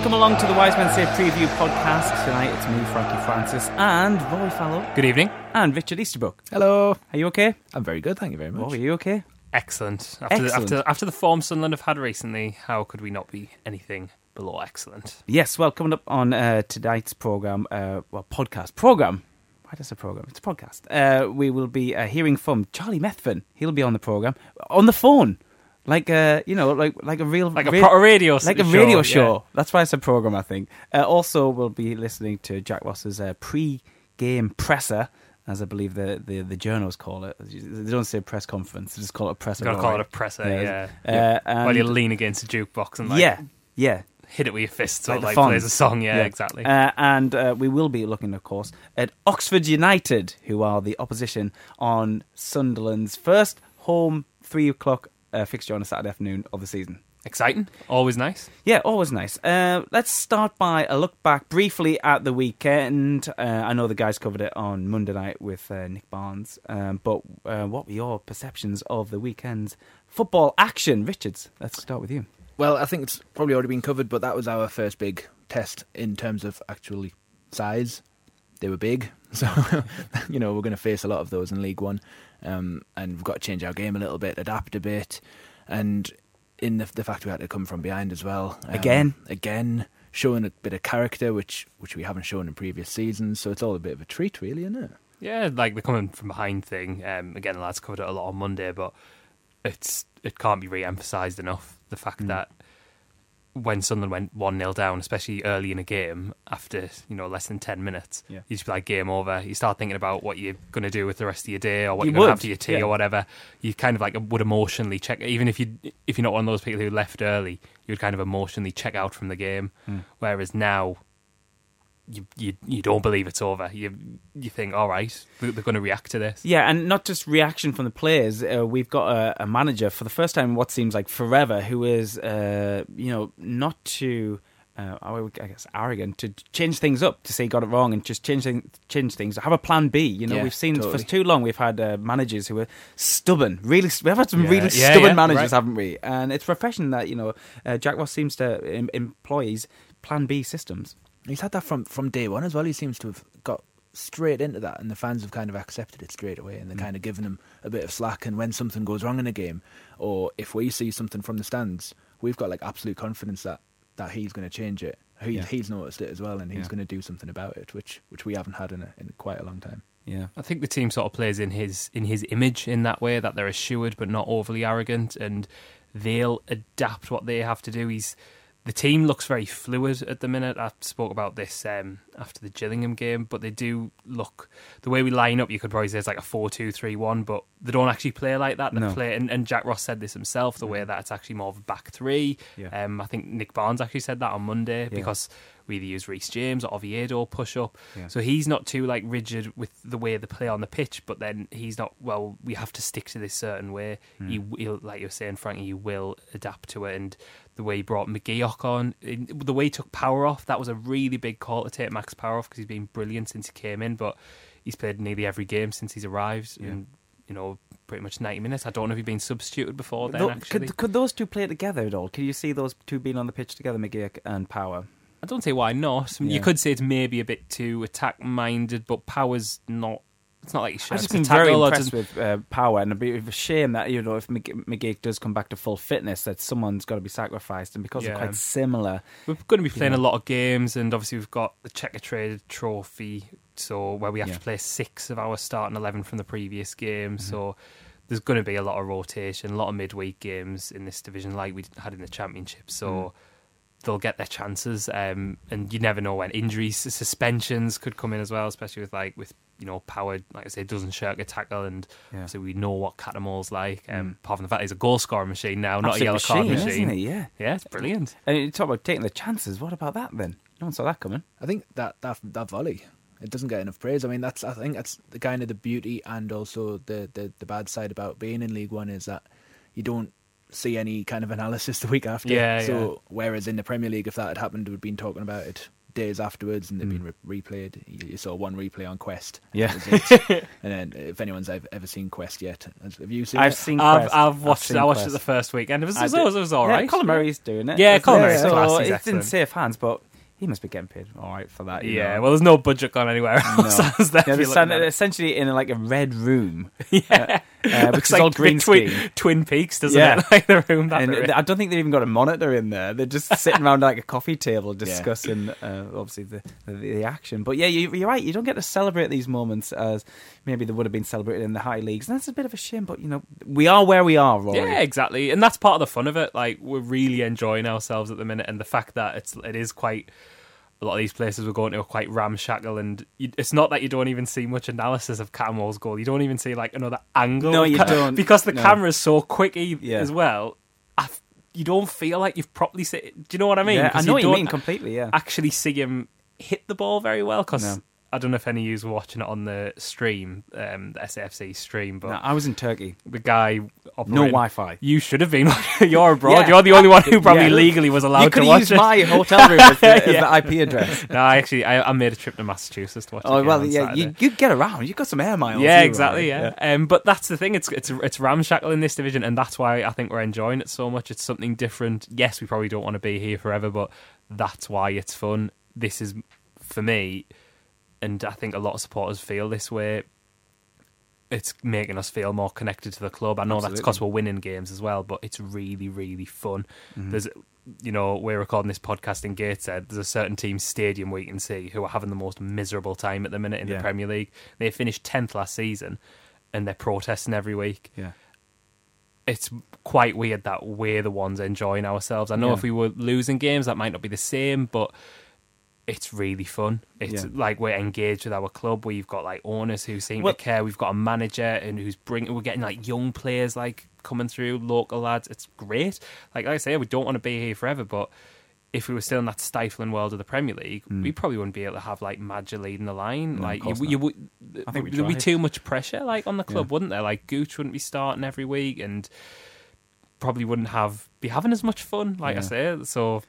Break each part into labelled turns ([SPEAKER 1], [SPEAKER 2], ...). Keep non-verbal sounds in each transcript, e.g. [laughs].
[SPEAKER 1] Welcome along to the Wise Men Say Preview podcast. Tonight it's me, Frankie Francis, and Rory Fallow.
[SPEAKER 2] Good evening.
[SPEAKER 1] And Richard Easterbrook.
[SPEAKER 3] Hello.
[SPEAKER 1] Are you okay?
[SPEAKER 3] I'm very good, thank you very much.
[SPEAKER 1] Oh, are you okay?
[SPEAKER 2] Excellent. After,
[SPEAKER 1] Excellent.
[SPEAKER 2] The, after, after the form Sunderland have had recently, how could we not be anything below excellent?
[SPEAKER 1] Yes, well, coming up on uh, tonight's programme, uh, well, podcast, programme. Why does a programme? It's a podcast. Uh, we will be uh, hearing from Charlie Methven. He'll be on the programme, on the phone. Like uh, you know, like like a real,
[SPEAKER 2] Like a
[SPEAKER 1] real-
[SPEAKER 2] proper radio
[SPEAKER 1] like a
[SPEAKER 2] show,
[SPEAKER 1] radio
[SPEAKER 2] yeah.
[SPEAKER 1] show. That's why it's a program, I think. Uh, also, we'll be listening to Jack Ross's uh, pre-game presser, as I believe the, the the journals call it. They don't say press conference; they just call it a presser.
[SPEAKER 2] Got to call it a presser, yeah.
[SPEAKER 1] Uh, and-
[SPEAKER 2] While you lean against a jukebox and like
[SPEAKER 1] yeah, yeah.
[SPEAKER 2] hit it with your fists or
[SPEAKER 1] Like
[SPEAKER 2] like plays a song. Yeah, exactly.
[SPEAKER 1] Uh, and uh, we will be looking, of course, at Oxford United, who are the opposition on Sunderland's first home three o'clock uh, fixture on a Saturday afternoon of the season.
[SPEAKER 2] Exciting. Always nice.
[SPEAKER 1] Yeah, always nice. Uh, let's start by a look back briefly at the weekend. Uh, I know the guys covered it on Monday night with uh, Nick Barnes, um, but uh, what were your perceptions of the weekend's football action? Richards, let's start with you.
[SPEAKER 3] Well, I think it's probably already been covered, but that was our first big test in terms of actually size. They were big, [laughs] so you know we're going to face a lot of those in League One, um, and we've got to change our game a little bit, adapt a bit, and in the, the fact we had to come from behind as well. um,
[SPEAKER 1] Again?
[SPEAKER 3] again, showing a bit of character, which which we haven't shown in previous seasons. So it's all a bit of a treat, really, isn't it?
[SPEAKER 2] Yeah, like the coming from behind thing. Um, again, the lads covered it a lot on Monday, but it's it can't be re-emphasised enough the fact that when Sunderland went one 0 down, especially early in a game, after you know less than ten minutes,
[SPEAKER 1] Yeah.
[SPEAKER 2] you just be like game over. You start thinking about what you're going to do with the rest of your day, or what
[SPEAKER 1] You
[SPEAKER 2] are going to have for your tea,
[SPEAKER 1] yeah.
[SPEAKER 2] or whatever. You kind of like would emotionally check, even if you if you're not one of those people who left early, you would kind of emotionally check out from the game.
[SPEAKER 1] Hmm.
[SPEAKER 2] Whereas now, you you you don't believe it's over. You you think, all right, they're, going to react to this.
[SPEAKER 1] Yeah, and not just reaction from the players. Uh, we've got a, a manager for the first time in what seems like forever who is, uh, you know, not too, uh, I guess, arrogant to change things up, to say he got it wrong and just change, thing, change things. Have a plan B. You know,
[SPEAKER 3] Yeah,
[SPEAKER 1] we've seen
[SPEAKER 3] totally.
[SPEAKER 1] for too long, we've had uh, managers who are stubborn. Really, we have had some
[SPEAKER 2] Yeah.
[SPEAKER 1] really
[SPEAKER 2] Yeah,
[SPEAKER 1] stubborn managers,
[SPEAKER 2] right.
[SPEAKER 1] haven't we? And it's refreshing that, you know, uh, Jack Ross seems to em- employ his plan B systems.
[SPEAKER 3] He's had that from from day one as well. He seems to have got straight into that, and the fans have kind of accepted it straight away, and they're mm. kind of giving him a bit of slack. And when something goes wrong in a game, or if we see something from the stands, we've got like absolute confidence that that he's going to change it. He,
[SPEAKER 1] Yeah.
[SPEAKER 3] He's noticed it as well, and he's
[SPEAKER 1] Yeah.
[SPEAKER 3] going to do something about it, which which we haven't had in a, in quite a long time.
[SPEAKER 1] Yeah.
[SPEAKER 2] I think the team sort of plays in his in his image in that way that they're assured but not overly arrogant, and they'll adapt what they have to do. He's the team looks very fluid at the minute. I spoke about this um, after the Gillingham game, but they do look the way we line up. You could probably say it's like a four-two-three-one, but they don't actually play like that. They
[SPEAKER 1] No.
[SPEAKER 2] play, and, and Jack Ross said this himself. The way that it's actually more of a back three.
[SPEAKER 1] Yeah.
[SPEAKER 2] Um, I think Nick Barnes actually said that on Monday because we either use Reece James or Oviedo push up.
[SPEAKER 1] Yeah.
[SPEAKER 2] So he's not too like rigid with the way they play on the pitch, but then he's not. Well, we have to stick to this certain way. He will, like you're saying, Frankie, you will adapt to it. And the way he brought McGeouch on, the way he took Power off, that was a really big call to take Max Power off because he's been brilliant since he came in. But he's played nearly every game since he's arrived,
[SPEAKER 1] Yeah.
[SPEAKER 2] and you know, pretty much ninety minutes. I don't know if he's been substituted before then. Actually,
[SPEAKER 1] could, could those two play together at all? Can you see those two being on the pitch together, McGeouch and Power?
[SPEAKER 2] I don't see why not. I mean,
[SPEAKER 1] Yeah.
[SPEAKER 2] You could say it's maybe a bit too attack minded, but Power's not. It's not like he should
[SPEAKER 1] I've just been very impressed with uh, Power, and it'd be a shame that you know if Mc- McGeouch does come back to full fitness, that someone's got to be sacrificed, and because
[SPEAKER 2] Yeah.
[SPEAKER 1] they're quite similar.
[SPEAKER 2] We're going to be playing
[SPEAKER 1] Yeah.
[SPEAKER 2] a lot of games, and obviously we've got the Checkatrade Trophy, so where we have
[SPEAKER 1] Yeah.
[SPEAKER 2] to play six of our starting eleven from the previous game.
[SPEAKER 1] Mm-hmm.
[SPEAKER 2] So there's going to be a lot of rotation, a lot of midweek games in this division, like we had in the Championship. So
[SPEAKER 1] Mm.
[SPEAKER 2] They'll get their chances, um, and you never know when injuries, suspensions could come in as well, especially with like with you know Power, like I say, doesn't shirk a tackle, and
[SPEAKER 1] Yeah.
[SPEAKER 2] so we know what Cattermole's like. Um,
[SPEAKER 1] Mm.
[SPEAKER 2] Apart from the fact he's a goal scoring machine now, not
[SPEAKER 1] Absolute
[SPEAKER 2] a yellow card
[SPEAKER 1] machine,
[SPEAKER 2] machine.
[SPEAKER 1] isn't he? Yeah.
[SPEAKER 2] Yeah, it's brilliant.
[SPEAKER 1] And you talk about taking the chances. What about that then? No one saw that coming.
[SPEAKER 3] I think that that that volley it doesn't get enough praise. I mean, that's I think that's the kind of the beauty and also the the, the bad side about being in League One is that you don't see any kind of analysis the week after.
[SPEAKER 2] Yeah,
[SPEAKER 3] So whereas in the Premier League, if that had happened, we'd been talking about it days afterwards, and they've been re- replayed. You, you saw one replay on Quest.
[SPEAKER 1] Mm. Yeah.
[SPEAKER 3] That was it. [laughs] and then if anyone's ever, ever seen Quest yet, have you seen
[SPEAKER 1] I've
[SPEAKER 3] it?
[SPEAKER 1] seen.
[SPEAKER 2] I've,
[SPEAKER 1] Quest.
[SPEAKER 2] I've watched.
[SPEAKER 1] seen
[SPEAKER 2] I watched
[SPEAKER 1] Quest.
[SPEAKER 2] it the first week, and it was,
[SPEAKER 1] I
[SPEAKER 2] it was, it was all right.
[SPEAKER 1] Yeah, Colin Murray's doing it.
[SPEAKER 2] Yeah,
[SPEAKER 1] It's-
[SPEAKER 2] Colin Murray's
[SPEAKER 1] so
[SPEAKER 2] class, he's
[SPEAKER 1] it's in safe hands, but he must be getting paid all right for that.
[SPEAKER 2] Yeah,
[SPEAKER 1] know.
[SPEAKER 2] well, there's no budget gone anywhere else. [laughs]
[SPEAKER 1] No.
[SPEAKER 2] there,
[SPEAKER 1] Yeah, they're
[SPEAKER 2] you
[SPEAKER 1] stand-
[SPEAKER 2] at it?
[SPEAKER 1] essentially in like a red room, [laughs]
[SPEAKER 2] yeah,
[SPEAKER 1] uh, which is all green
[SPEAKER 2] Twin,
[SPEAKER 1] screen.
[SPEAKER 2] Twin Peaks, doesn't
[SPEAKER 1] Yeah.
[SPEAKER 2] it? [laughs] Like the room that
[SPEAKER 1] and. I don't think they've even got a monitor in there. They're just [laughs] sitting around like a coffee table discussing, uh, obviously the, the the action. But yeah, you, you're right. You don't get to celebrate these moments as maybe they would have been celebrated in the high leagues, and that's a bit of a shame. But you know, we are where we are, Rory.
[SPEAKER 2] Yeah, exactly, and that's part of the fun of it. Like we're really enjoying ourselves at the minute, and the fact that it's it is quite. A lot of these places we're going to are quite ramshackle, and you, it's not that you don't even see much analysis of Cattermole's goal. You don't even see like another angle.
[SPEAKER 1] No, you don't.
[SPEAKER 2] because the
[SPEAKER 1] No.
[SPEAKER 2] camera's so quick e-
[SPEAKER 1] Yeah.
[SPEAKER 2] as well. I f- you don't feel like you've properly seen. Do you know what I mean?
[SPEAKER 1] Yeah, I know what you mean completely. Yeah,
[SPEAKER 2] actually see him hit the ball very well because
[SPEAKER 1] No.
[SPEAKER 2] I don't know if any of you were watching it on the stream, um, the SAFC stream, but
[SPEAKER 1] No, I was in Turkey.
[SPEAKER 2] the guy
[SPEAKER 1] No Wi-Fi.
[SPEAKER 2] You should have been. [laughs] You're abroad.
[SPEAKER 1] Yeah.
[SPEAKER 2] You're the only one who probably
[SPEAKER 1] Yeah.
[SPEAKER 2] legally was allowed
[SPEAKER 1] You
[SPEAKER 2] to
[SPEAKER 1] could
[SPEAKER 2] watch
[SPEAKER 1] use
[SPEAKER 2] it.
[SPEAKER 1] my hotel room as, [laughs] the, as
[SPEAKER 2] Yeah.
[SPEAKER 1] the IP address. [laughs]
[SPEAKER 2] no, I actually I, I made a trip to Massachusetts to watch.
[SPEAKER 1] Oh well, yeah, you you get around. You have got some air miles.
[SPEAKER 2] Yeah,
[SPEAKER 1] you,
[SPEAKER 2] exactly.
[SPEAKER 1] Rory.
[SPEAKER 2] Yeah, Um, but that's the thing. It's it's it's ramshackle in this division, and that's why I think we're enjoying it so much. It's something different. Yes, we probably don't want to be here forever, but that's why it's fun. This is for me, and I think a lot of supporters feel this way. It's making us feel more connected to the club. I know that's because we're winning games as well, but it's really, really fun.
[SPEAKER 1] Mm-hmm.
[SPEAKER 2] There's, you know, we're recording this podcast in Gateshead. There's a certain team stadium you can see who are having the most miserable time at the minute in
[SPEAKER 1] Yeah.
[SPEAKER 2] the Premier League. They finished tenth last season, and they're protesting every week.
[SPEAKER 1] Yeah.
[SPEAKER 2] It's quite weird that we're the ones enjoying ourselves. I know
[SPEAKER 1] Yeah.
[SPEAKER 2] if we were losing games, that might not be the same, but it's really fun. It's
[SPEAKER 1] Yeah.
[SPEAKER 2] like we're engaged with our club. We've got like owners who seem
[SPEAKER 1] Well-
[SPEAKER 2] to care. We've got a manager and who's bringing. We're getting like young players like coming through, local lads. It's great. Like I say, we don't want to be here forever, but if we were still in that stifling world of the Premier League, we probably wouldn't be able to have like Maja leading the line.
[SPEAKER 1] Mm. No,
[SPEAKER 2] like you, you would,
[SPEAKER 1] I think
[SPEAKER 2] there'd be too much pressure like on the club,
[SPEAKER 1] Yeah.
[SPEAKER 2] wouldn't there? Like Gooch wouldn't be starting every week, and probably wouldn't have be having as much fun. Like I say, so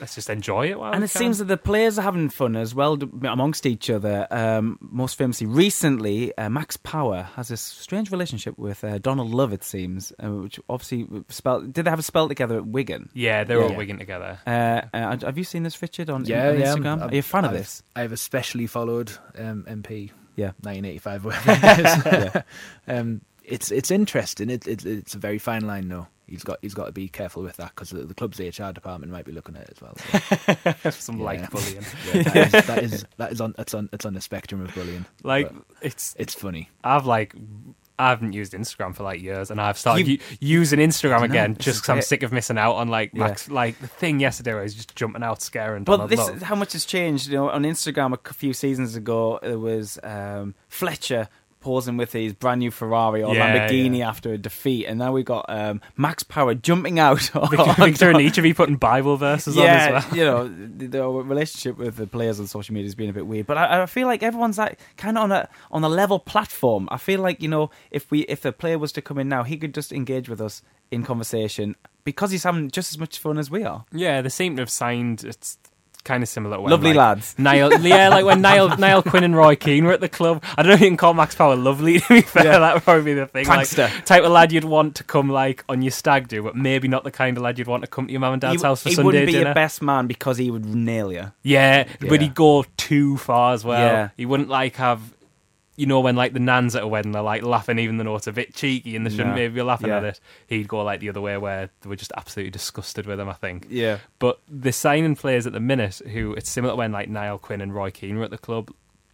[SPEAKER 2] let's just enjoy it while
[SPEAKER 1] and
[SPEAKER 2] we
[SPEAKER 1] it
[SPEAKER 2] can.
[SPEAKER 1] seems that the players are having fun as well amongst each other. Um, most famously, recently, uh, Max Power has this strange relationship with uh, Donald Love. It seems, uh, which obviously spelled. Did they have a spell together at Wigan?
[SPEAKER 2] yeah, they're all
[SPEAKER 3] Yeah.
[SPEAKER 2] wigging together.
[SPEAKER 1] Uh, uh, have you seen this, Richard, on,
[SPEAKER 3] Yeah,
[SPEAKER 1] on
[SPEAKER 3] yeah.
[SPEAKER 1] Instagram?
[SPEAKER 3] I'm-
[SPEAKER 1] are you a fan of
[SPEAKER 3] I've-
[SPEAKER 1] this?
[SPEAKER 3] I've especially followed um, MP
[SPEAKER 1] Yeah.
[SPEAKER 3] 1985, whatever it is. [laughs] [laughs] um, it's it's interesting. It, it, it's a very fine line, though. He's got he's got to be careful with that because the, the club's HR department might be looking at it as well. So, [laughs]
[SPEAKER 2] Some
[SPEAKER 3] yeah.
[SPEAKER 2] like bullying. [laughs]
[SPEAKER 3] yeah, that, is, that is that is on it's on it's on the spectrum of bullying.
[SPEAKER 2] Like
[SPEAKER 3] But
[SPEAKER 2] it's
[SPEAKER 3] it's funny.
[SPEAKER 2] I've like I haven't used Instagram for like years, and I've started
[SPEAKER 1] You-
[SPEAKER 2] u- using Instagram again
[SPEAKER 1] this
[SPEAKER 2] just because I'm sick of missing out on like
[SPEAKER 1] Yeah.
[SPEAKER 2] Max. Like the thing yesterday, where I was just jumping out, scaring.
[SPEAKER 1] But
[SPEAKER 2] Donald
[SPEAKER 1] this
[SPEAKER 2] Love.
[SPEAKER 1] is how much has changed. You know, on Instagram a few seasons ago, there was um, Fletcher posing with his brand new Ferrari or
[SPEAKER 2] Yeah,
[SPEAKER 1] Lamborghini
[SPEAKER 2] yeah.
[SPEAKER 1] after a defeat, and now we got um, Max Power jumping out. [laughs]
[SPEAKER 2] Victor, Victor and each of you putting Bible verses on
[SPEAKER 1] yeah,
[SPEAKER 2] as well.
[SPEAKER 1] you know, the, the relationship with the players on social media has been a bit weird, but I, I feel like everyone's like kind of on a on a level platform. I feel like you know, if we if a player was to come in now, he could just engage with us in conversation because he's having just as much fun as we are.
[SPEAKER 2] Yeah, they seem to have signed. It's kind of similar. When,
[SPEAKER 1] Lovely
[SPEAKER 2] like,
[SPEAKER 1] lads.
[SPEAKER 2] Niall, [laughs] yeah, like when Niall, Niall Quinn and Roy Keane were at the club. I don't know if you can call Max Power lovely. [laughs] To be fair,
[SPEAKER 1] Yeah.
[SPEAKER 2] that would probably be the thing. Like, type of lad you'd want to come like on your stag do, but maybe not the kind of lad you'd want to come to your mum and dad's
[SPEAKER 1] he,
[SPEAKER 2] house for
[SPEAKER 1] he
[SPEAKER 2] Sunday
[SPEAKER 1] wouldn't be
[SPEAKER 2] dinner.
[SPEAKER 1] your best man because he would nail you.
[SPEAKER 2] Yeah,
[SPEAKER 1] Yeah.
[SPEAKER 2] but he'd go too far as well.
[SPEAKER 1] Yeah.
[SPEAKER 2] He wouldn't like have, you know, when like the nans at a wedding are like laughing, even though it's a bit cheeky and they shouldn't maybe be laughing
[SPEAKER 1] Yeah.
[SPEAKER 2] at it. He'd go like the other way where they were just absolutely disgusted with him. I think.
[SPEAKER 1] Yeah.
[SPEAKER 2] But the signing players at the minute, who it's similar to when like Niall Quinn and Roy Keane were at the club,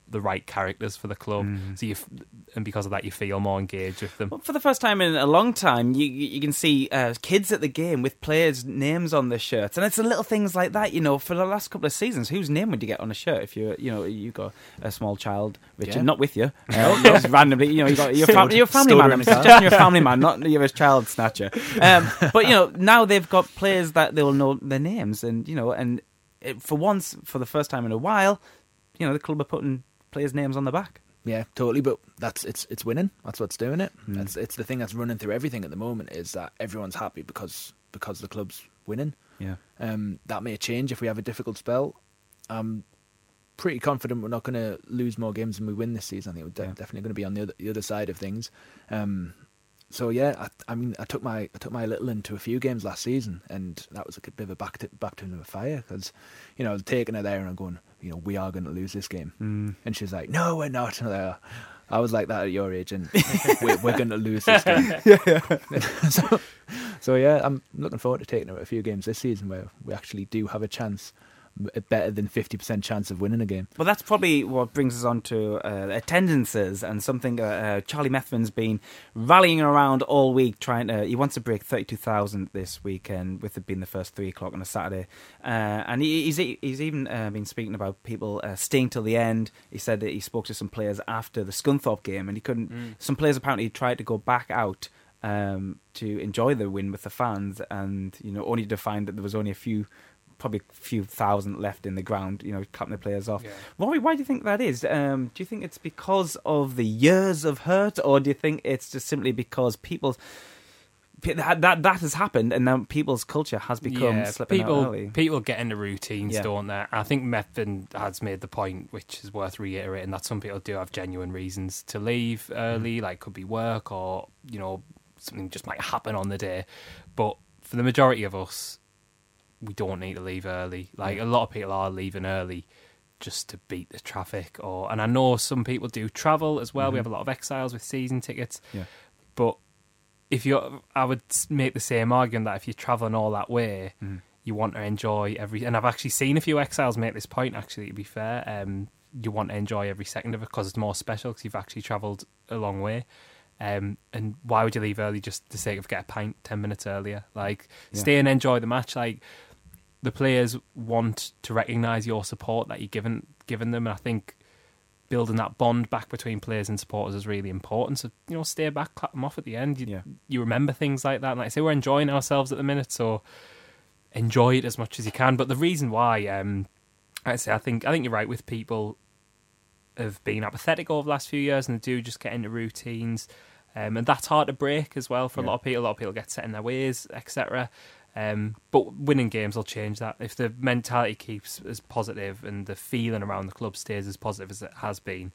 [SPEAKER 2] the right characters for the club.
[SPEAKER 1] Mm.
[SPEAKER 2] So you, f- and because of that, you feel more engaged with them.
[SPEAKER 1] Well, for the first time in a long time, you you you can see uh, kids at the game with players' names on their shirts, and it's the little things like that. You know, for the last couple of seasons, whose name would you get on a shirt if you you know you got a small child, Richard,
[SPEAKER 3] Yeah.
[SPEAKER 1] not with you, [laughs] uh, just randomly. You know, you got your fam- you're family
[SPEAKER 3] Stored
[SPEAKER 1] man.
[SPEAKER 3] in
[SPEAKER 1] I'm
[SPEAKER 3] the car.
[SPEAKER 1] you're a family man, not you're a [laughs] child snatcher. Um, but you know, now they've got players that they will know their names, and you know, and it, for once, for the first time in a while, you know, the club are putting players' names on the back.
[SPEAKER 3] Yeah, totally. But that's it's it's winning. That's what's doing it.
[SPEAKER 1] Mm.
[SPEAKER 3] That's it's the thing that's running through everything at the moment is that everyone's happy because because the club's winning.
[SPEAKER 1] Yeah.
[SPEAKER 3] Um, that may change if we have a difficult spell. I'm pretty confident we're not going to lose more games than we win this season. I think we're de-
[SPEAKER 1] Yeah.
[SPEAKER 3] definitely going to be on the other, the other side of things. Um, so yeah, I, I mean, I took my I took my little into a few games last season, and that was a bit of a back to, baptism of fire because, you know, I was taking her there and I'm going, you know, we are going to lose this game,
[SPEAKER 1] Mm.
[SPEAKER 3] and she's like, no, we're not. And I, I was like that at your age, and we're, we're going to lose this game. [laughs] [laughs] so, so yeah, I'm looking forward to taking her a few games this season where we actually do have a chance, a better than fifty percent chance of winning a game.
[SPEAKER 1] Well, that's probably what brings us on to uh, attendances and something uh, uh, Charlie Methven's been rallying around all week. Trying to, he wants to break thirty-two thousand this weekend, with it being the first three o'clock on a Saturday. Uh, and he, he's he's even uh, been speaking about people uh, staying till the end. He said that he spoke to some players after the Scunthorpe game, and he couldn't. Some players apparently tried to go back out um, to enjoy the win with the fans, and you know only to find that there was only a few. Probably a few thousand left in the ground, you know, cutting the players off.
[SPEAKER 2] Yeah.
[SPEAKER 1] Rory, why do you think that is? Um, do you think it's because of the years of hurt, or do you think it's just simply because people that that, that has happened, and now people's culture has become
[SPEAKER 2] yeah,
[SPEAKER 1] slipping
[SPEAKER 2] people? People get into routines,
[SPEAKER 1] Yeah.
[SPEAKER 2] don't they? I think Methven has made the point, which is worth reiterating, that some people do have genuine reasons to leave
[SPEAKER 1] Mm.
[SPEAKER 2] early, like could be work or, you know, something just might happen on the day. But for the majority of us, we don't need to leave early. Like a lot of people are leaving early just to beat the traffic or and I know some people do travel as well. We have a lot of exiles with season tickets.
[SPEAKER 1] Yeah.
[SPEAKER 2] But if you I would make the same argument that if you're traveling all that way,
[SPEAKER 1] Mm.
[SPEAKER 2] you want to enjoy every and I've actually seen a few exiles make this point actually to be fair. Um you want to enjoy every second of it because it's more special because you've actually travelled a long way. Um, and why would you leave early just to sake of get a pint ten minutes earlier? Like,
[SPEAKER 1] Yeah.
[SPEAKER 2] stay and enjoy the match. Like, the players want to recognise your support that you're giving giving them, and I think building that bond back between players and supporters is really important. So you know, stay back, clap them off at the end. You,
[SPEAKER 1] Yeah.
[SPEAKER 2] you remember things like that. And like I say, we're enjoying ourselves at the minute, so enjoy it as much as you can. But the reason why, um, like I say, I think I think you're right with people have been apathetic over the last few years and they do just get into routines. Um, and that's hard to break as well for a lot of people. A lot of people get set in their ways, etc. Um, but winning games will change that. If the mentality keeps as positive and the feeling around the club stays as positive as it has been,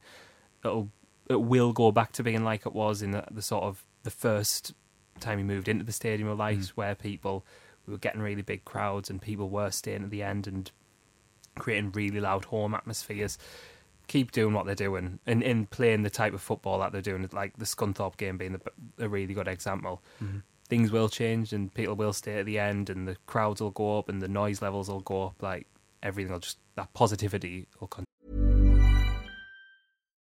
[SPEAKER 2] it'll it will go back to being like it was in the, the sort of the first time we moved into the stadium of light, where people we were getting really big crowds and people were staying at the end and creating really loud home atmospheres. Keep doing what they're doing and in playing the type of football that they're doing, like the Scunthorpe game being the, a really good example. Mm-hmm. Things will change and people will stay at the end, and the crowds will go up and the noise levels will go up. Like everything will just that positivity will continue.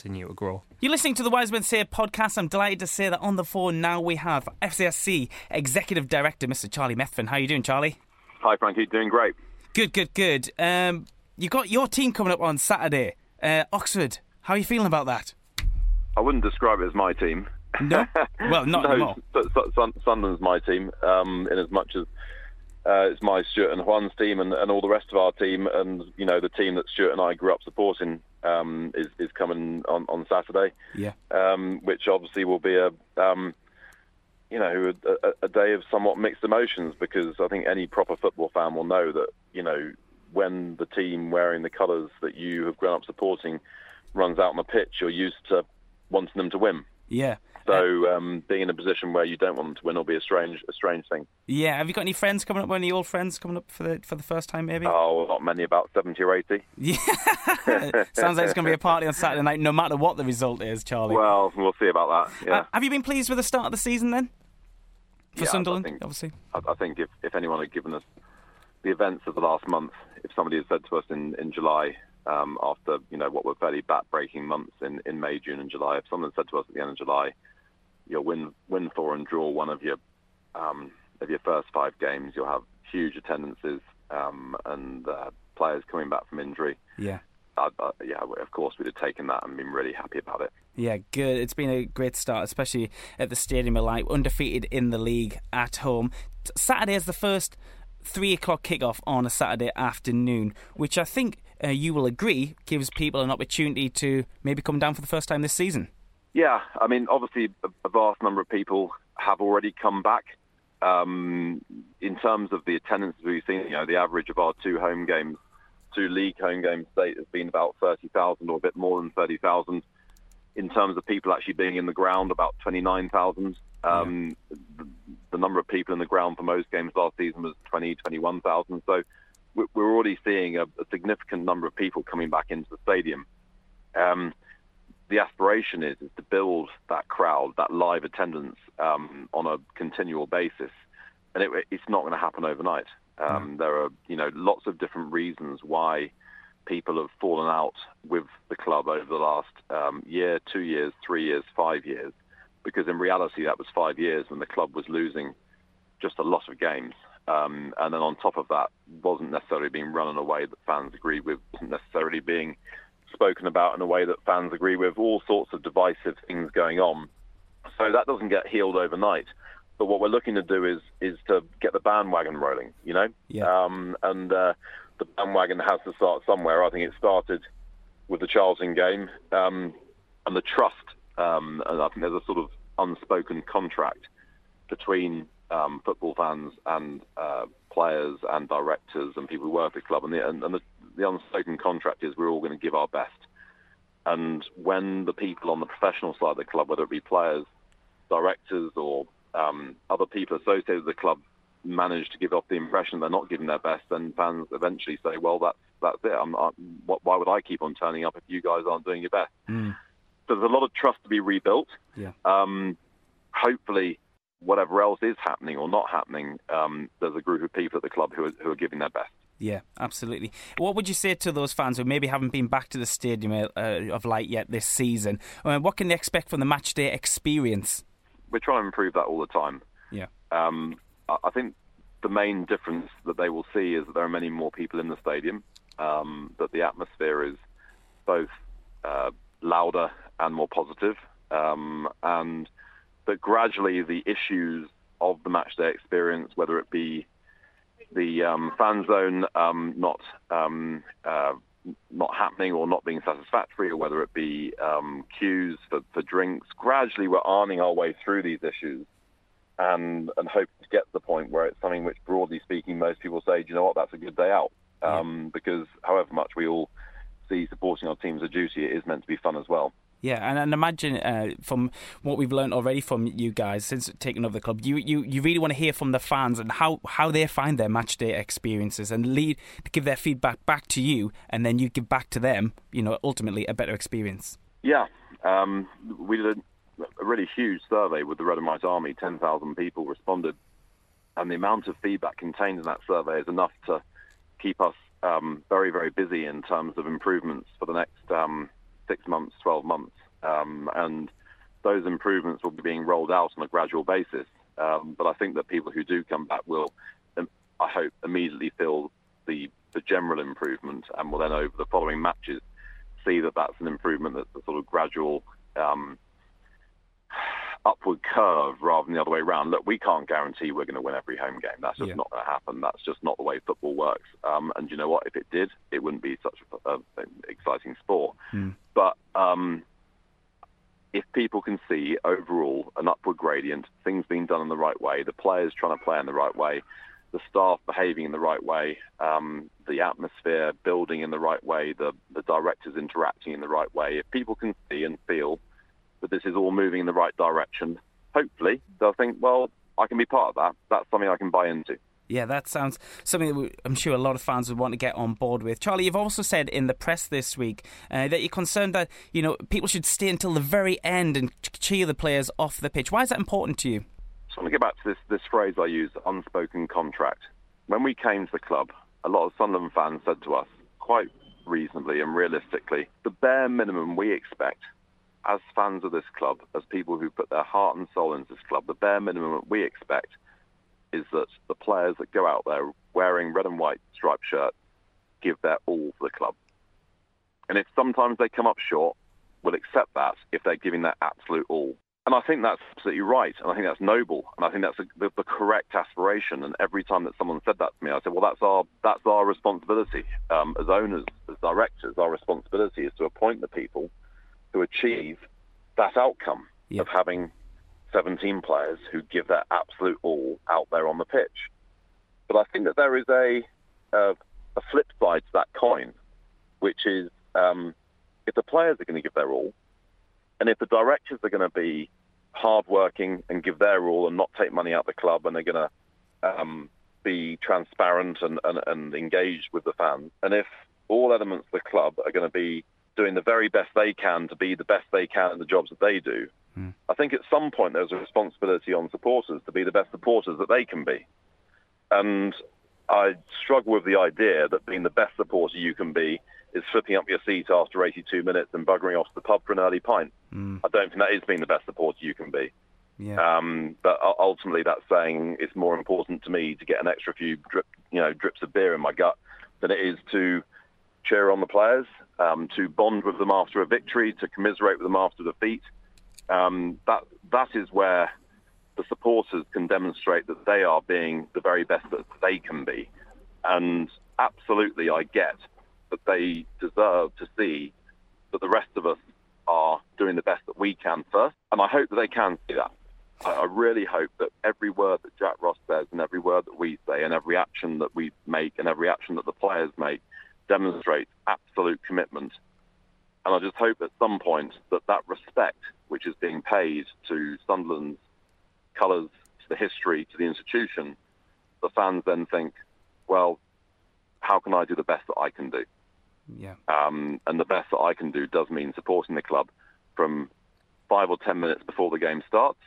[SPEAKER 2] Continue to grow.
[SPEAKER 1] You're listening to the Wise Men Say podcast. I'm delighted to say that on the phone now we have FCSC Executive Director, Mr. Charlie Methven. How are you doing, Charlie?
[SPEAKER 4] Hi, Frankie. Doing great.
[SPEAKER 1] Good, good, good. Um, you got your team coming up on Saturday, uh, Oxford. How are you feeling about that?
[SPEAKER 4] I wouldn't describe it as my team.
[SPEAKER 1] No, [laughs] well, not
[SPEAKER 4] no,
[SPEAKER 1] anymore.
[SPEAKER 4] S- S- Sun- Sunderland's my team, um, in as much as uh, it's my Stewart and Juan's team and, and all the rest of our team, and you know the team that Stewart and I grew up supporting um, is is coming on, on Saturday,
[SPEAKER 1] Yeah,
[SPEAKER 4] um, which obviously will be a um, you know a, a, a day of somewhat mixed emotions because I think any proper football fan will know that you know when the team wearing the colours that you have grown up supporting runs out on the pitch, you're used to wanting them to win.
[SPEAKER 1] yeah,
[SPEAKER 4] So um, being in a position where you don't want them to win will be a strange, a strange thing.
[SPEAKER 1] yeah. Have you got any friends coming up? Any old friends coming up for the for the first time, maybe?
[SPEAKER 4] Oh, not many, about seventy or eighty. [laughs]
[SPEAKER 1] Yeah, sounds like it's going to be a party on Saturday night, no matter what the result is, Charlie.
[SPEAKER 4] Well, we'll see about that. Yeah,
[SPEAKER 1] Uh, have you been pleased with the start of the season then? For
[SPEAKER 4] Yeah, I
[SPEAKER 1] Sunderland,
[SPEAKER 4] think-
[SPEAKER 1] obviously.
[SPEAKER 4] I, I think if, if anyone had given us the events of the last month, if somebody had said to us in in July. Um, after you know what were fairly back-breaking months in, in May, June, and July, if someone had said to us at the end of July, you'll win win four and draw one of your um, of your first five games, you'll have huge attendances um, and uh, players coming back from injury.
[SPEAKER 1] Yeah.
[SPEAKER 4] I, I, yeah, of course we'd have taken that and been really happy about it.
[SPEAKER 1] Yeah, good. It's been a great start, especially at the Stadium of Light, undefeated in the league at home. Saturday is the first three o'clock kickoff on a Saturday afternoon, which I think uh, you will agree gives people an opportunity to maybe come down for the first time this season.
[SPEAKER 4] Yeah, I mean, obviously, a, vast number of people have already come back. Um, in terms of the attendance we've seen, you know, the average of our two home games, two league home games state has been about 30,000 or a bit more than 30,000. In terms of people actually being in the ground, about 29,000. Um, the, the number of people in the ground for most games last season was 20, 21,000. So we- we're already seeing a, a significant number of people coming back into the stadium. Um, the aspiration is, is to build that crowd, that live attendance um, on a continual basis, and it, it's not going to happen overnight. Um, There are, you know, lots of different reasons why people have fallen out with the club over the last um, year, two years, three years, five years, because in reality that was five years when the club was losing just a lot of games. Um, and then on top of that, wasn't necessarily being run in a way that fans agreed with, wasn't necessarily being spoken about in a way that fans agree with, all sorts of divisive things going on. So that doesn't get healed overnight. But what we're looking to do is is to get the bandwagon rolling, you know?
[SPEAKER 1] Yeah.
[SPEAKER 4] Um, and uh, the bandwagon has to start somewhere. I think it started with the Charlton game um, and the trust. Um, and I think there's a sort of unspoken contract between um, football fans and uh, players and directors and people who work at the club. And the, and, and the, the unspoken contract is we're all going to give our best. And when the people on the professional side of the club, whether it be players, directors, or um, other people associated with the club, manage to give off the impression they're not giving their best, then fans eventually say, "Well, that's that's it. I'm, I, what, why would I keep on turning up if you guys aren't doing your best?" So there's a lot of trust to be rebuilt.
[SPEAKER 1] Yeah.
[SPEAKER 4] Um, hopefully, whatever else is happening or not happening, um, there's a group of people at the club who are, who are giving their best.
[SPEAKER 1] Yeah, absolutely. What would you say to those fans who maybe haven't been back to the Stadium uh, of Light yet this season? Uh, what can they expect from the match day experience?
[SPEAKER 4] We're trying to improve that all the time.
[SPEAKER 1] Yeah.
[SPEAKER 4] Um, I I think the main difference that they will see is that there are many more people in the stadium, um, that the atmosphere is both uh, louder and more positive, um, and that gradually the issues of the matchday experience, whether it be the um, fan zone um, not um, uh, not happening or not being satisfactory, or whether it be um, queues for, for drinks. Gradually, we're arming our way through these issues and and hope to get to the point where it's something which, broadly speaking, most people say, you know what, that's a good day out. Um. Because however much we all see supporting our teams a duty, it is meant to be fun as well.
[SPEAKER 1] Yeah, and, and imagine uh, from what we've learned already from you guys since taking over the club, you, you, you really want to hear from the fans and how, how they find their match day experiences and lead give their feedback back to you, and then you give back to them. You know, ultimately a better experience.
[SPEAKER 4] Yeah, um, we did a, really huge survey with the Red and White Army. Ten thousand people responded, and the amount of feedback contained in that survey is enough to keep us um, very very busy in terms of improvements for the next. Um, six months, 12 months. Um, and those improvements will be being rolled out on a gradual basis. Um, but I think that people who do come back will, um, I hope, immediately feel the, the general improvement and will then, over the following matches, see that that's an improvement that's a sort of gradual um, upward curve rather than the other way around. Look, we can't guarantee we're going to win every home game. That's just yeah. not going to happen. That's just not the way football works. Um, and you know what? If it did, it wouldn't be such an exciting sport. Mm. But um, if people can see overall an upward gradient, things being done in the right way, the players trying to play in the right way, the staff behaving in the right way, um, the atmosphere building in the right way, the, the directors interacting in the right way, if people can see and feel that this is all moving in the right direction, hopefully they'll think, well, I can be part of that. That's something I can buy into.
[SPEAKER 1] Yeah, that sounds something that I'm sure a lot of fans would want to get on board with. Charlie, you've also said in the press this week uh, that you're concerned that you know people should stay until the very end and cheer the players off the pitch. Why is that important to you?
[SPEAKER 4] So I want to get back to this this phrase I use, unspoken contract. When we came to the club, a lot of Sunderland fans said to us, quite reasonably and realistically, the bare minimum we expect as fans of this club, as people who put their heart and soul into this club, the bare minimum that we expect is that the players that go out there wearing red and white striped shirts give their all for the club. And if sometimes they come up short, we'll accept that if they're giving their absolute all. And I think that's absolutely right, and I think that's noble, and I think that's the, the, correct aspiration. And every time that someone said that to me, I said, "Well, that's our that's our responsibility um, as owners, as directors. Our responsibility is to appoint the people to achieve that outcome yep. of having 17 players who give their absolute all out there on the pitch. But I think that there is a a, a flip side to that coin, which is um, if the players are going to give their all, and if the directors are going to be hardworking and give their all and not take money out the club, and they're going to um, be transparent and, and, and engaged with the fans, and if all elements of the club are going to be doing the very best they can to be the best they can in the jobs that they do. Mm. I think at some point there's a responsibility on supporters to be the best supporters that they can be. And I struggle with the idea that being the best supporter you can be is flipping up your seat after 82 minutes and buggering off to the pub for an early pint. Mm. I don't think that is being the best supporter you can be. Yeah. Um, but ultimately, that's saying it's more important to me to get an extra few drip, you know, drips of beer in my gut than it is to cheer on the players, um, to bond with them after a victory, to commiserate with them after defeat. Um, that that is where the supporters can demonstrate that they are being the very best that they can be. And absolutely, I get that they deserve to see that the rest of us are doing the best that we can first. And I hope that they can see that. I really hope that every word that Jack Ross says and every word that we say and every action that we make and every action that the players make demonstrates absolute commitment. And I just hope at some point that that respect, which is being paid to Sunderland's colours, to the history, to the institution, the fans then think, well, how can I do the best that I can do?
[SPEAKER 1] Yeah.
[SPEAKER 4] Um, and the best that I can do does mean supporting the club from five or ten minutes before the game starts